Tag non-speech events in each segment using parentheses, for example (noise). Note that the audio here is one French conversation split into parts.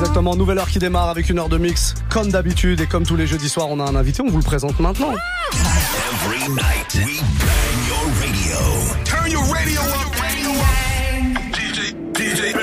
Exactement, nouvelle heure qui démarre avec une heure de mix. Comme d'habitude et comme tous les jeudis soirs, on a un invité, on vous le présente maintenant. Every night we bang your radio. Turn your radio up. DJ, DJ.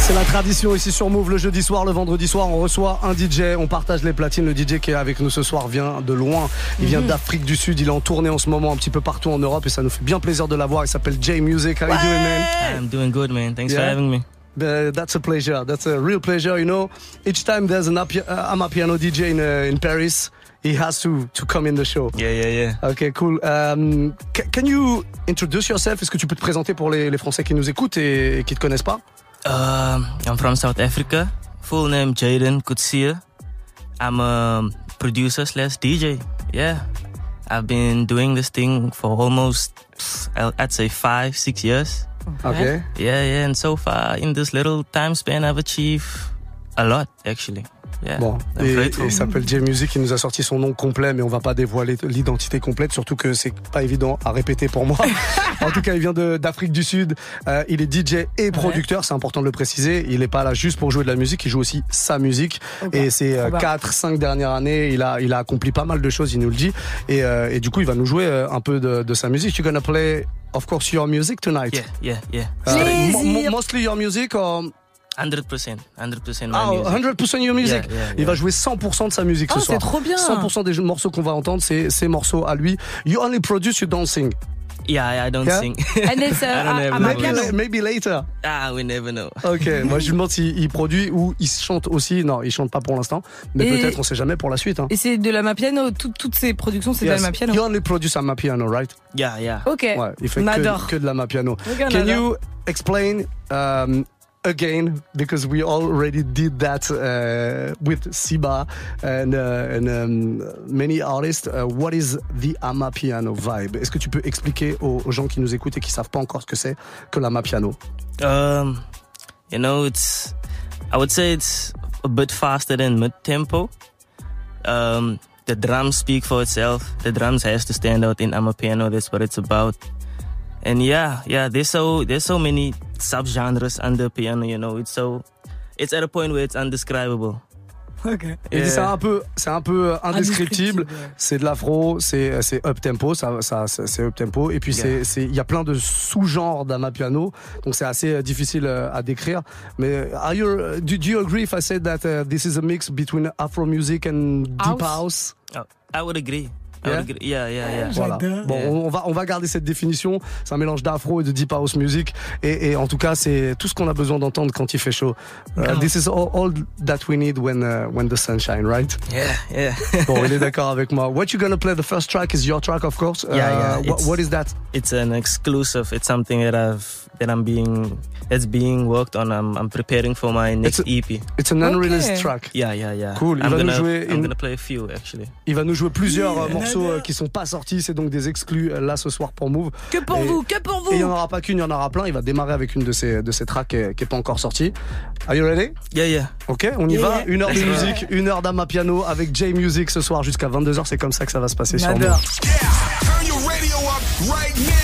C'est la tradition ici sur Move le jeudi soir, le vendredi soir, on reçoit un DJ, on partage les platines. Le DJ qui est avec nous ce soir vient de loin, il vient d'Afrique du Sud, il est en tournée en ce moment un petit peu partout en Europe et ça nous fait bien plaisir de l'avoir. Il s'appelle J Music. How you doing, man? I'm doing good, man. Thanks for having me. Uh, that's a pleasure. That's a real pleasure. You know, each time there's an Api- uh, Amapiano DJ in uh, in Paris, he has to to come in the show. Yeah, yeah, yeah. Okay, cool. Um, can you introduce yourself? Est-ce que tu peux te présenter pour les, les Français qui nous écoutent et, et qui te connaissent pas? Um, I'm from South Africa. Full name Jaden Kutsia. I'm a producer slash DJ. Yeah. I've been doing this thing for almost, I'd say five, six years. Okay. Yeah, yeah. And so far, in this little time span, I've achieved a lot, actually. Yeah. Bon, et, il s'appelle J Music, il nous a sorti son nom complet, mais on va pas dévoiler l'identité complète, surtout que c'est pas évident à répéter pour moi. (laughs) en tout cas, il vient d'Afrique du Sud, Euh, il est DJ et producteur, c'est important de le préciser. Il est pas là juste pour jouer de la musique, il joue aussi sa musique. Et ces Trop bien. 4, 5 dernières années, il a, il a accompli pas mal de choses, il nous le dit. Et, euh, et du coup, il va nous jouer euh, un peu de, de sa musique. You're gonna play, of course, your music tonight. Yeah, yeah, yeah. Uh, mostly your music or? 100%. 100% my ah, music. 100% your music. Yeah, yeah, Il yeah. va jouer 100% de sa musique Oh, ce soir. c'est trop bien. 100% des morceaux qu'on va entendre, c'est ces morceaux à lui. You only produce, you don't sing. Yeah, I don't Yeah? sing. (laughs) And it's (laughs) uh, I don't a- a Maybe, maybe later. ah, we never know. (laughs) Ok, moi je lui demande s'il il produit ou il chante aussi. Non, il chante pas pour l'instant, mais peut-être on sait jamais pour la suite. Hein. Et c'est de la Mapiano, tout- toutes ces productions, c'est Yes. de la Mapiano. You only produce à Mapiano, right? Yeah, yeah. Ok. Ouais, il fait On que, adore. que de la Mapiano. Ok, on Can adore. you explain um, again because we already did that uh, with Siba and, uh, and um, many artists. Uh, what is the Amapiano vibe Est-ce que tu peux expliquer aux, aux gens qui nous écoutent et qui savent pas encore ce que c'est que Um, you know, it's I would say it's a bit faster than mid tempo. Um, the drums speak for itself. The drums has to stand out in Amapiano. That's what it's about. And yeah, yeah, there's so there's so many subgenres under piano. You know, it's so it's at a point where it's undescribable. Ok. Il dit Yeah. c'est un peu, c'est un peu indescriptible. C'est de l'afro, c'est c'est up tempo, ça, ça c'est up tempo. Et puis c'est Yeah. c'est il y a plein de sous-genres d'amapiano, donc c'est assez euh, difficile euh, à décrire. Mais are you, do, do you agree if I said that uh, this is a mix between Afro music and deep house? Oh, I would agree. Yeah? Yeah, yeah, yeah. Voilà. Bon, Yeah. on va on va garder cette définition. C'est un mélange d'afro et de deep house music. Et, et en tout cas, c'est tout ce qu'on a besoin d'entendre quand il fait chaud. Uh, this is all, all that we need when uh, when the sun shine, right? Yeah, yeah. (laughs) Bon, il est d'accord avec moi. What you gonna play? The first track is your track, of course. Yeah, yeah, Uh, what, what is that? it's an exclusive. It's something that I've that I'm being that's being worked on. I'm I'm preparing for my next It's a- EP. It's an unreleased Okay. track. Yeah, yeah, yeah. Cool. Il I'm va nous gonna jouer I'm une- gonna play a few actually. Il va nous jouer plusieurs euh, morceaux euh, qui sont pas sortis. C'est donc des exclus euh, là ce soir pour Move. Que pour Et- vous, que pour Et il y en vous. aura pas qu'une, il y en aura plein. Il va démarrer avec une de ces de ces tracks qui est, qui est pas encore sortie. Are you ready? Yeah, yeah. Ok, on y Yeah, va. yeah. Une heure de musique, une heure d'ama piano avec J Music ce soir jusqu'à 22h. C'est comme ça que ça va se passer sur Move. Yeah. Turn your radio up right now.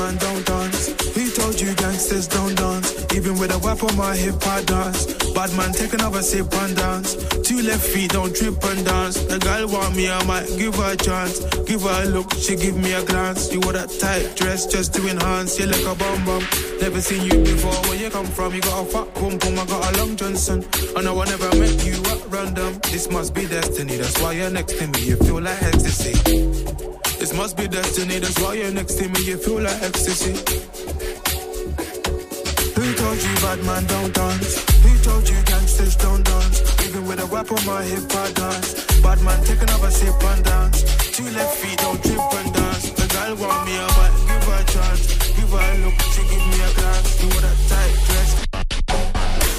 man don't dance. He told you gangsters don't dance my hip I dance. Bad man, take another sip and dance. Two left feet, don't trip and dance. The girl want me, I might give her a chance. Give her a look, she give me a glance. You wore that tight dress just to enhance. You like a bum bum. Never seen you before. Where you come from? You got a fat pum pum. I got a long Johnson. I know I never met you at random. This must be destiny. That's why you're next to me. You feel like ecstasy. This must be destiny. That's why you're next to me. You feel like ecstasy. Told you bad man don't dance? Who told you gangsters don't dance? Even with a rap on my hip, I dance. Bad man, take another sip and dance. Two left feet, don't trip and dance. The girl want me, I might give her a chance. Give her a look, she give me a glance. You with a tight dress.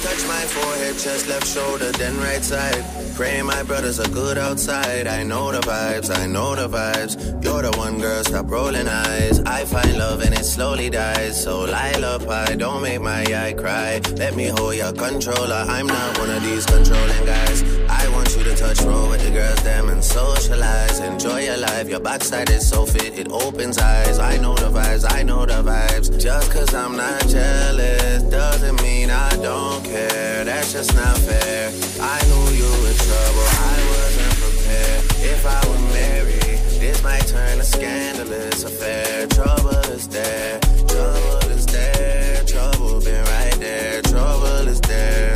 Touch my forehead chest, left shoulder, then right side. Pray my brothers are good outside. I know the vibes, I know the vibes. You're the one girl, stop rolling eyes. I find love and it slowly dies. So lullaby, don't make my eye cry. Let me hold your controller. I'm not one of these controlling guys. I want you to touch roll with the girls, them and socialize. Enjoy your life. Your backside is so fit, it opens eyes. I know the vibes, I know the vibes. Just cause I'm not jealous doesn't mean I don't care. That's just not fair. I knew you were trouble, I wasn't prepared. If I were married, this might turn a scandalous affair. Trouble is there, trouble is there, trouble been right there, trouble is there.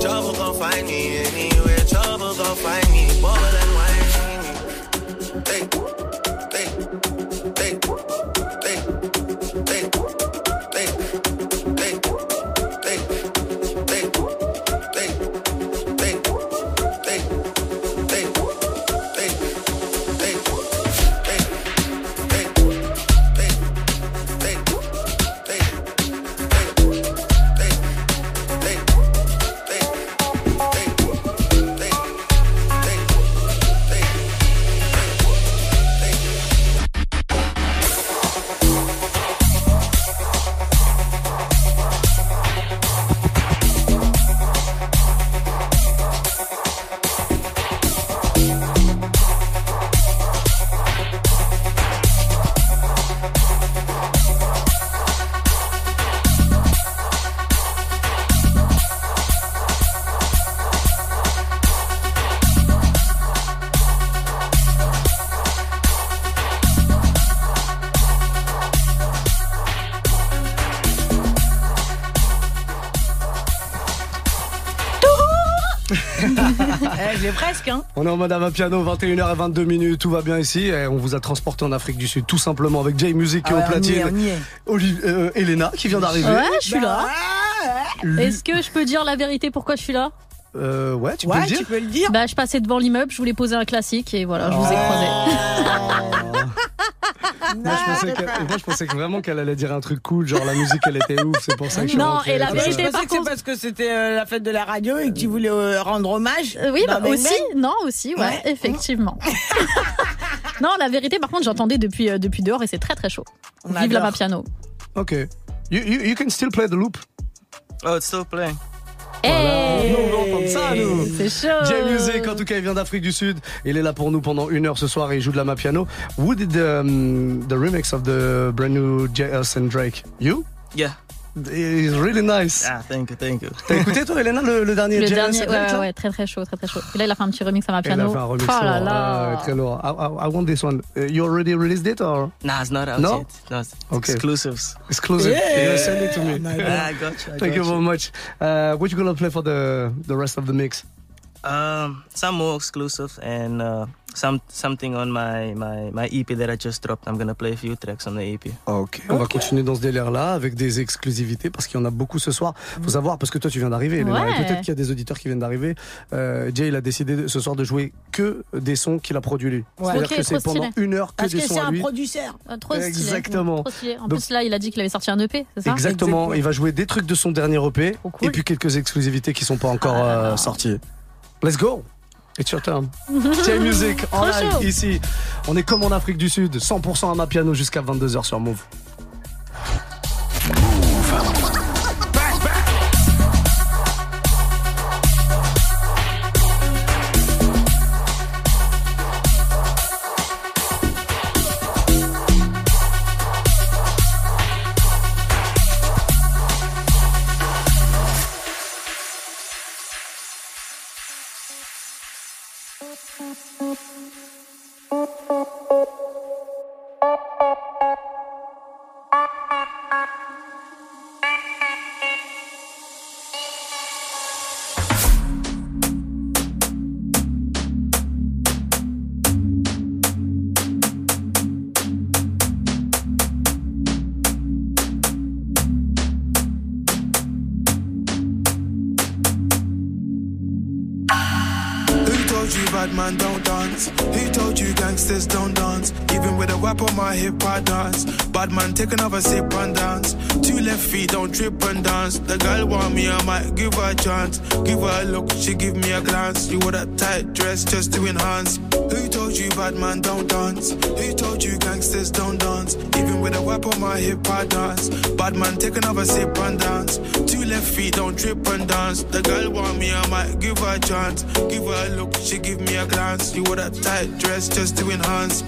Trouble gon' find me trouble gon' find presque, hein. On est en mode Amapiano, 21h et 22 minutes, tout va bien ici. Et on vous a transporté en Afrique du Sud tout simplement avec Jay Music Ah au ouais, on y platine. est, on y est. Olive- euh, Elena qui vient d'arriver. Ouais, je suis là. Lui- Est-ce que je peux dire la vérité pourquoi je suis là? Euh, ouais, tu peux Ouais, le dire tu peux le dire. Bah, je passais devant l'immeuble, je voulais poser un classique et voilà, je vous ai croisé. (laughs) (laughs) moi, je pensais que, moi, je pensais que vraiment qu'elle allait dire un truc cool, genre la musique, elle était ouf, c'est pour ça que je suis Non, et la vérité, je par c'est contre- parce que c'était euh, la fête de la radio et que tu voulais euh, rendre hommage. Euh, oui, bah, aussi, non, aussi, ouais, Ouais. effectivement. (laughs) non, la vérité, par contre, j'entendais depuis, euh, depuis dehors et c'est très très chaud. On Vive la. Mapiano. Ok. You, you, you can still play the loop. Oh, it's still playing. Hey Nous, on entend ça, nous. C'est chaud. Jay Music, en tout cas, il vient d'Afrique du Sud. Il est là pour nous pendant une heure ce soir et il joue de la Mapiano. Who did the, um, the remix of the brand new J.S. and Drake? You? Yeah. It's really nice. Ah, thank you, thank you. T'as écouté toi, Elena, le, le dernier Le J.S. dernier, ouais, ouais, ouais, très très chaud, très très chaud. Et là, il a fait un petit remix à Elle a fait un remix oh là là. Ah, très lourd. I, I, I want this one. Uh, you already released it or Nah, it's not out No? yet. No, it's Okay. exclusives. exclusive? Yeah. You send it to me. Ah, I got you. I (laughs) Thank got you very much. Uh, what you gonna play for the the rest of the mix? Um, some more exclusive and uh, some something on my, my my EP that I just dropped. I'm gonna play a few tracks on the EP. Ok. On va continuer dans ce délire-là avec des exclusivités parce qu'il y en a beaucoup ce soir. Faut savoir parce que toi tu viens d'arriver. Ouais. Peut-être qu'il y a des auditeurs qui viennent d'arriver. Euh, Jay il a décidé ce soir de jouer que des sons qu'il a produits lui. Ouais. C'est-à-dire que c'est pendant stylé. une heure que Parce des que sons c'est à un lui. producteur. Ah, Trop stylé. Exactement. Trop stylé. En Donc- plus, là, il a dit qu'il avait sorti un EP, c'est ça Exactement. Exactement. Il va jouer des trucs de son dernier EP cool. et puis quelques exclusivités qui sont pas encore Ah euh, sorties. Let's go. It's your turn. Jay Music en live ici. On est comme en Afrique du Sud, 100% à ma piano jusqu'à 22h sur Move. told Bad man, take another sip and dance. Two left feet, don't trip and dance. The girl want me, I might give her a chance. Give her a look, she give me a glance. You wore that tight dress just to enhance. Who told you bad man don't dance? Who told you gangsters don't dance? Even with a whip on my hip, I dance. Bad man, take another sip and dance. Two left feet, don't trip and dance. The girl want me, I might give her a chance. Give her a look, she give me a glance. You wore that tight dress just to enhance.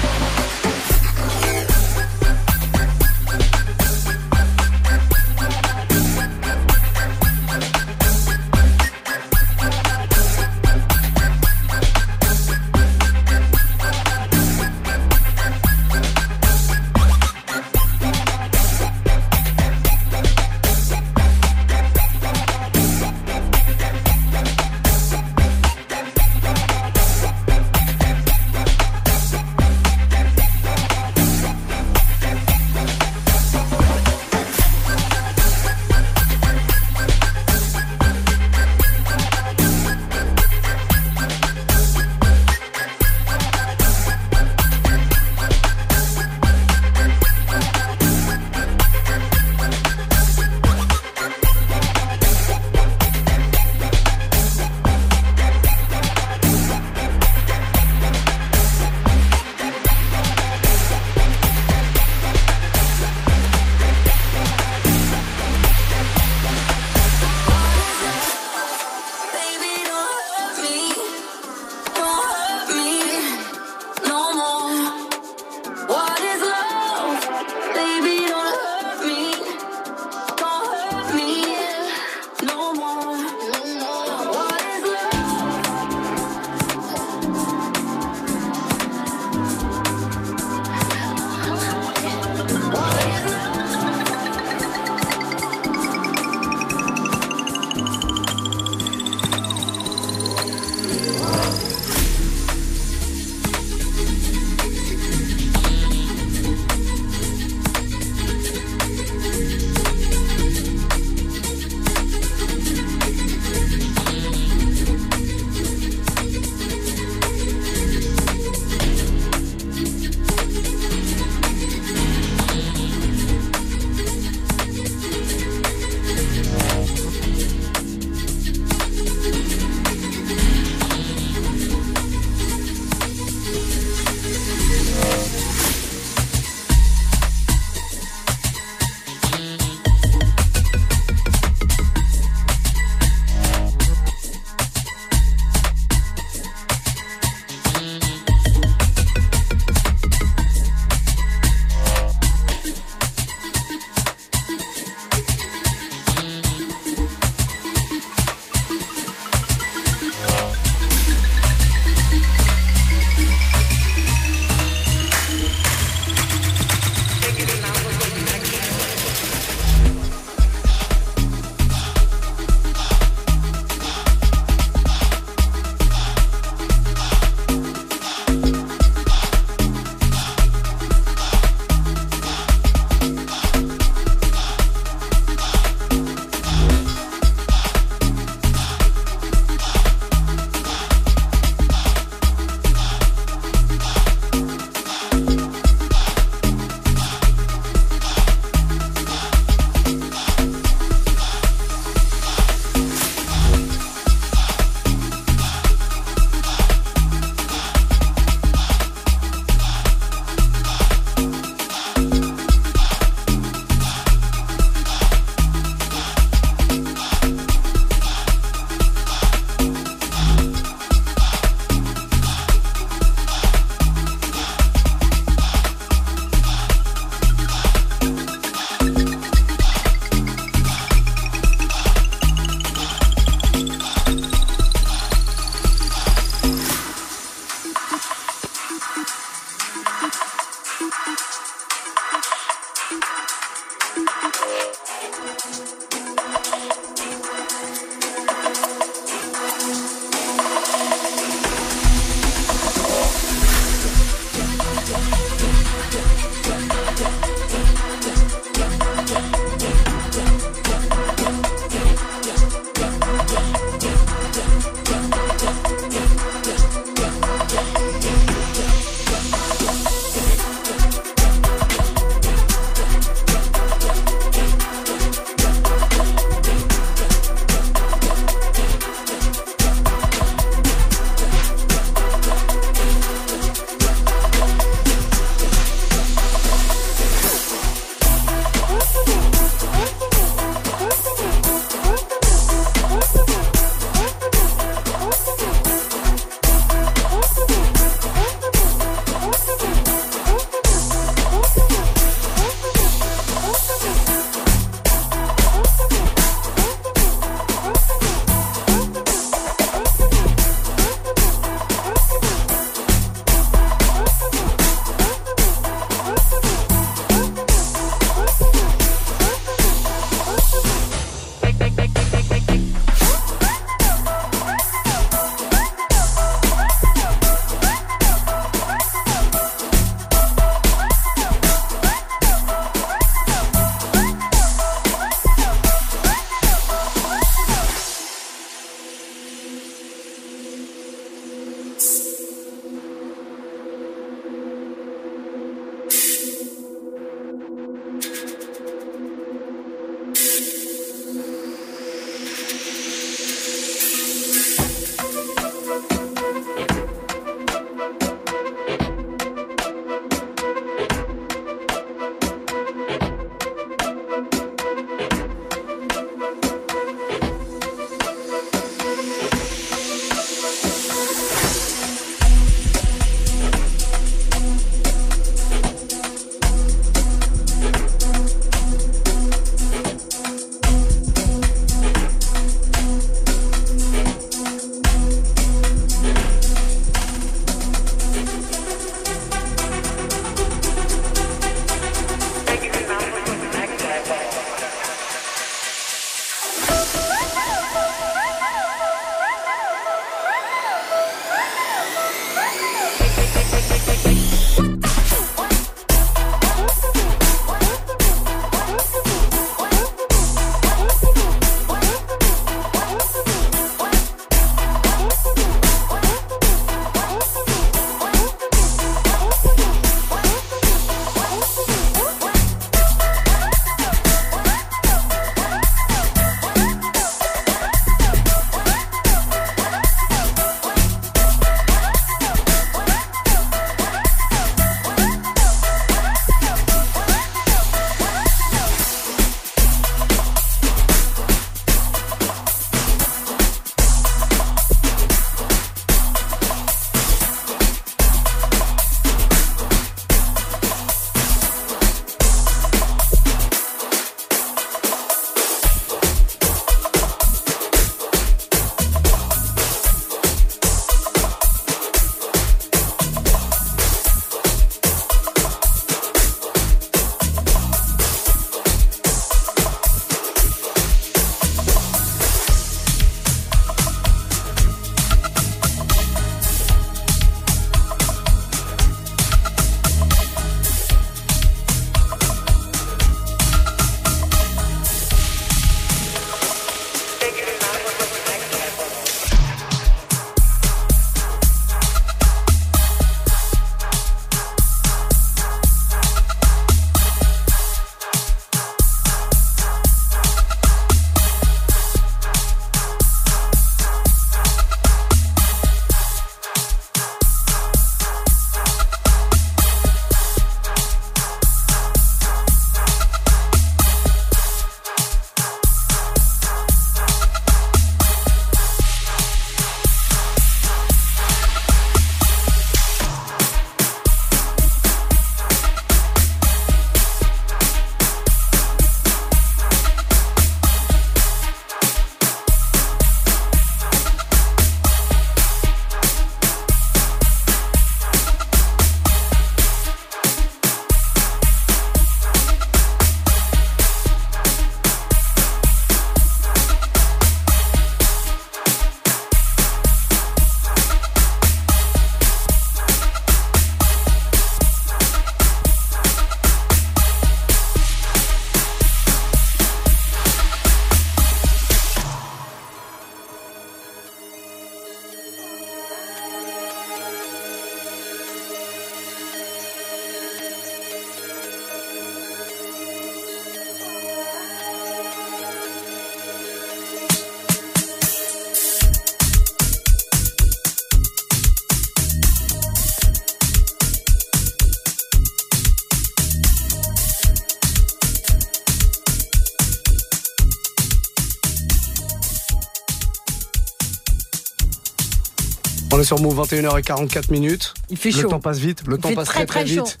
On est sur Move 21h44 minutes. Il fait Le chaud. temps passe vite, le Il temps passe très, très très, très chaud. vite.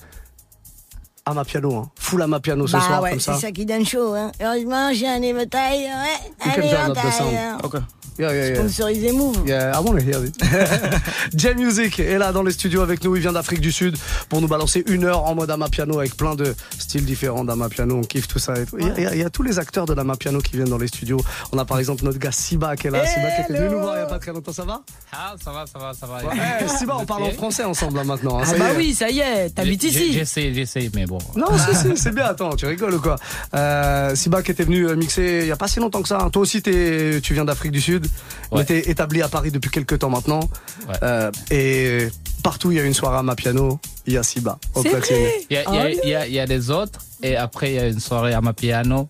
À ma piano, hein. Full à ma piano ce bah soir ouais, comme ça. c'est ça qui donne chaud. Hein. Heureusement, j'ai un éventail. Ouais, un éventail. sound. Hein. Yeah, yeah, yeah. Sponsorisé Move. Yeah, I hear it. (laughs) Jam Music est là dans les studios avec nous. Il vient d'Afrique du Sud pour nous balancer une heure en mode Amapiano avec plein de styles différents d'Amapiano. On kiffe tout ça et tout. Il y, a- il y tous les acteurs de l'Amapiano qui viennent dans les studios. On a par exemple notre gars Siba qui est là. Siba qui était venu nous voir il y a pas très longtemps. Ça va? Ah, ça va, ça va, ça va. Eh, Siba, on parle en français ensemble là, maintenant. hein, Ah bah oui, ça y est, t'habites ici. J'essaie, j'essaie, mais bon. Non, si, si, c'est bien. Attends, tu rigoles ou quoi? Euh, Siba qui était venu mixer il y a pas si longtemps que ça. hein. Toi aussi, t'es- tu viens d'Afrique du Sud, Ouais. t'es établi à Paris depuis quelques temps maintenant. Ouais. Euh, et partout, il y a une soirée à ma piano. Il y a Siba au C'est platine. vrai Il y a, il y a- il y a- il y a des autres, et après, il y a une soirée à ma piano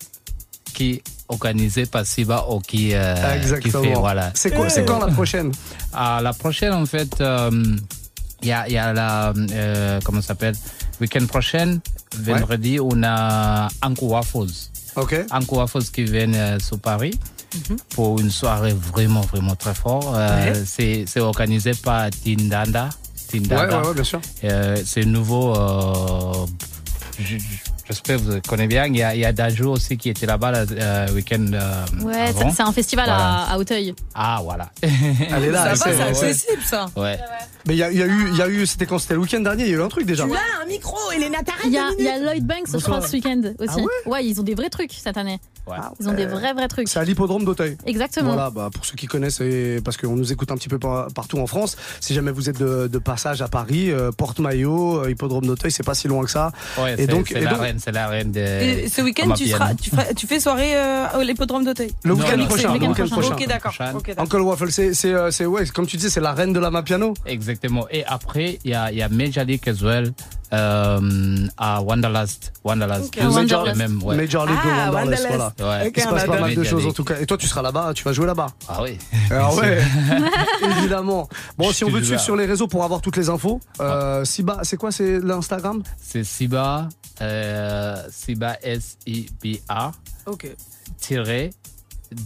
qui est organisée par Siba ou qui, euh, qui Exactement. fait, voilà. C'est quoi, c'est quand la prochaine À la prochaine, en fait, euh, il y, a, il y a la, euh, comment ça s'appelle, week-end prochaine, vendredi, on a Anko Waffles. Ok. Anko Waffles qui viennent euh, sur Paris pour une soirée vraiment, vraiment très fort. Euh, c'est, c'est organisé par Tindanda. Tindanda. ouais, ouais, bien sûr. Euh, c'est nouveau. Euh, je- je- Que vous connaissez bien. Il y a, il y a Dajou aussi qui était là-bas le euh, week-end. euh, Ouais, avant. c'est un festival Voilà. à, à Auteuil. Ah, voilà. Elle est là. C'est accessible ça. ouais. Mais il y a, y a eu, il y a eu, c'était quand C'était le week-end dernier. Il y a eu un truc déjà. Tu as un micro, Elena, t'arrêtes Il y a, y a. Lloyd Banks, je crois, ce week-end aussi. Ah ouais ils ont des vrais trucs cette année. ouais. Ils ont des vrais, vrais trucs. C'est à l'hippodrome d'Auteuil. Exactement. Voilà, bah, pour ceux qui connaissent, et parce qu'on nous écoute un petit peu par- partout en France, si jamais vous êtes de, de passage à Paris, euh, Porte-Maillot, euh, hippodrome d'Auteuil, c'est pas si loin que ça. Ouais, Et c'est, donc- c'est et la donc- c'est la reine de. Et ce week-end, tu, Piano. seras, tu, feras- tu fais soirée euh, à l'hippodrome d'Auteuil Le week-end prochain. c'est le week-end prochain. prochain. Ok, d'accord. Prochaine. ok, d'accord. Uncle Waffle, c'est, c'est, euh, c'est, ouais, comme tu dis, c'est la reine de la Mapiano. Exactement. Et après, il y a, il y a Major League as well euh, à Wanderlust. Wanderlust. Deux Wanderlust. le même, ouais. Major League de Ah, Wanderlust, Wanderlust. voilà. Ouais. Il se on passe pas mal de Major choses en tout cas. Et toi, tu seras là-bas, tu vas jouer là-bas. Ah oui. Ah (laughs) ouais, (laughs) évidemment. Bon, Je si on veut te suivre sur les réseaux pour avoir toutes les infos, euh, Siba, c'est quoi, c'est l'Instagram? C'est Siba, euh, Siba S-I-B-A, Ok. tiré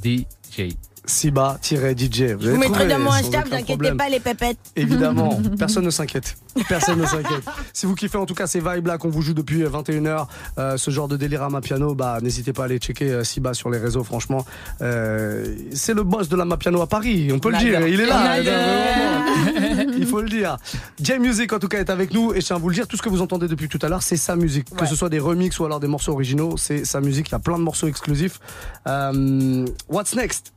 DJ. Siba-DJ. Vous vous mettrai dans mon sans Insta, aucun vous inquiétez problème. pas, les pépettes. Évidemment, (laughs) personne ne s'inquiète. Personne ne s'inquiète. Si vous kiffez en tout cas ces vibes là qu'on vous joue depuis 21h, euh, ce genre de délire à ma piano, bah n'hésitez pas à aller checker euh, Siba sur les réseaux. Franchement, euh, c'est le boss de la Mapiano à Paris. On peut le dire. Il est là. Il faut le dire. J Music en tout cas est avec nous et je tiens à vous le dire. Tout ce que vous entendez depuis tout à l'heure, c'est sa musique. Que ce soit des remixes ou alors des morceaux originaux, c'est sa musique. Il y a plein de morceaux exclusifs. Euh, what's next?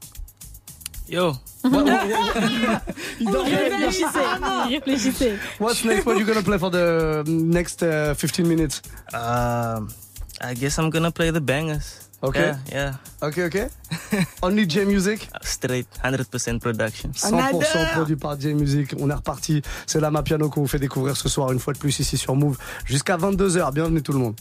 Yo, (laughs) Il réfléchissait. Il réfléchissait. What's next? What you gonna play for the next uh, 15 minutes? um, I guess I'm gonna play the bangers. Okay. Yeah, yeah. Ok, ok. (laughs) Only J Music, Straight, 100% production. 100% adore. produit par J Music. On est reparti. C'est la Mapiano qu'on vous fait découvrir ce soir une fois de plus ici sur Move jusqu'à 22h. Bienvenue tout le monde.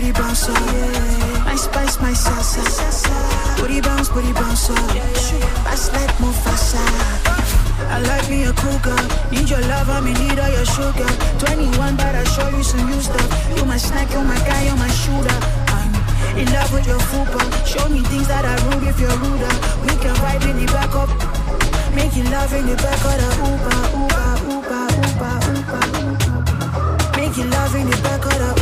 Booty bounce, up. My spice, my salsa. Booty bounce, booty bounce up. Fast like Mufasa. I like me a cool girl. Need your love, I me need all your sugar. 21, but I show you some new stuff. You my snack, you my guy, you my shooter. I'm in love with your fupa. Show me things that I rude if you're ruder. We can vibe in the back. Making love in the back of the Uber, Uber, Uber, Uber, Uber. Making love in the back of the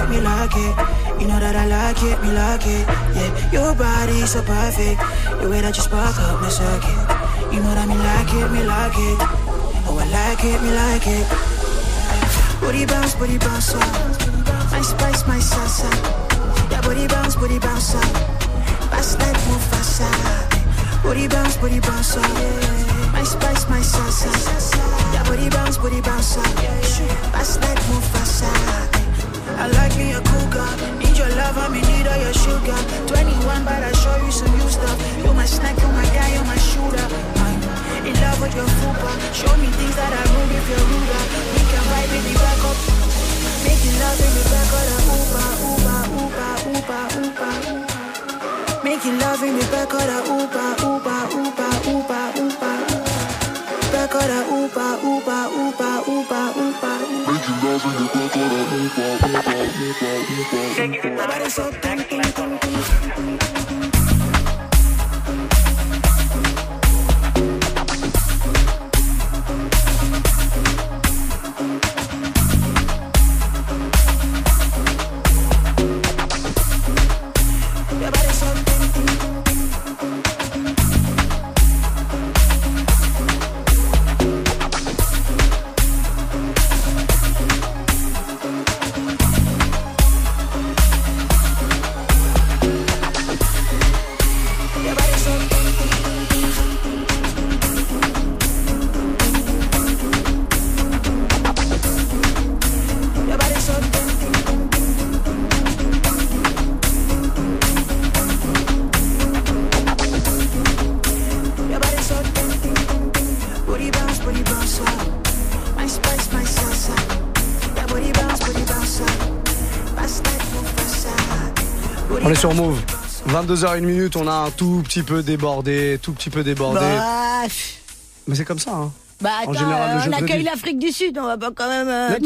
it, me like it. You know that I like it, me like it. Yeah. Your body so perfect. The way that you spark up my circuit. You know that me like it, me like it. Oh, I like it, me like it. Booty bounce, booty bounce up. My spice, my salsa. Yeah, booty bounce, booty bounce up. Fast like Mufasa. Booty bounce, booty bounce up. My spice, my salsa. Yeah, booty bounce, booty bounce up. Fast like Mufasa. I like me a cool girl. Need your love, I me need all your sugar. 21, but I show you some new stuff. You my snack, you my guy, you my shooter. I'm in love with your fupa. Show me things that I rude if you're ruder. We can vibe in the back up. Making love in the back of the Uber, Uber, Uber, Uber, Uber. Making love in the back of the Uber, Uber, Uber, Uber, Uber thank upa upa upa upa upa upa. Upa upa upa upa 22h01 minute, on a un tout petit peu débordé, tout petit peu débordé. Bah, Mais c'est comme ça, hein. bah En attends, général, euh, on accueille l'Afrique du Sud, on va pas quand même euh,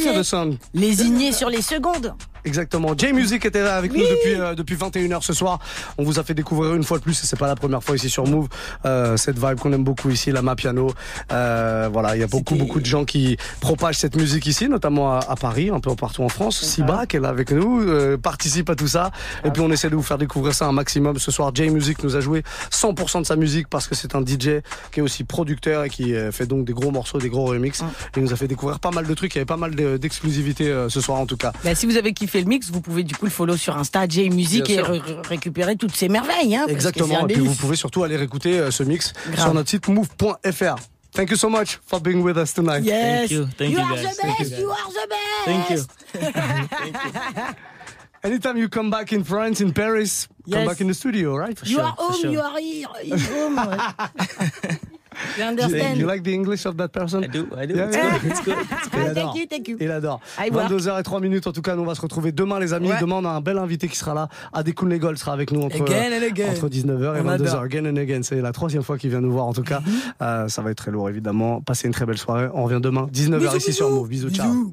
lésigner sur les secondes. Exactement. J-Music était là avec nous depuis, euh, depuis 21h ce soir. On vous a fait découvrir une fois de plus, et c'est pas la première fois ici sur Move, euh, cette vibe qu'on aime beaucoup ici, la Mapiano. Euh, voilà, il y a beaucoup, beaucoup de gens qui propagent cette musique ici, notamment à, à Paris, un peu partout en France. Siba, qui est là avec nous, euh, participe à tout ça. Et puis on essaie de vous faire découvrir ça un maximum. Ce soir, J-Music nous a joué 100% de sa musique parce que c'est un DJ qui est aussi producteur et qui euh, fait donc des gros morceaux, des gros remixes. Il nous a fait découvrir pas mal de trucs. Il y avait pas mal de- d'exclusivités euh, ce soir en tout cas. Bah, si vous avez kiffé fait le mix, vous pouvez du coup le follow sur Insta, J Music, et récupérer toutes ces merveilles. Hein, Exactement. Et puis vous pouvez surtout aller réécouter euh, ce mix Grave. sur notre site move.fr. Thank you so much for being with us tonight. Yes. Thank you. Thank you you, are guys. the Thank you, best. You are the best. Thank you. (laughs) Anytime you come back in France, in Paris, come back in the studio, right? You are home. You are here. He's home. (laughs) you understand? you like the English of that person? I do, I do. Yeah, It's yeah. good. It's good. (laughs) Il adore. Thank you, thank you. Il adore. I work. 22h03 minutes en tout cas, nous on va se retrouver demain les amis. Ouais. Demain on a un bel invité qui sera là. Adekun Legol sera avec nous entre, Again and again. entre 19h et On 22h. adore. Mhm. Again and again. C'est la troisième fois qu'il vient nous voir en tout cas. Euh, ça va être très lourd évidemment. Passez une très belle soirée. On revient demain 19h Bisous, ici sur. Move. Bisous, ciao. Bisous.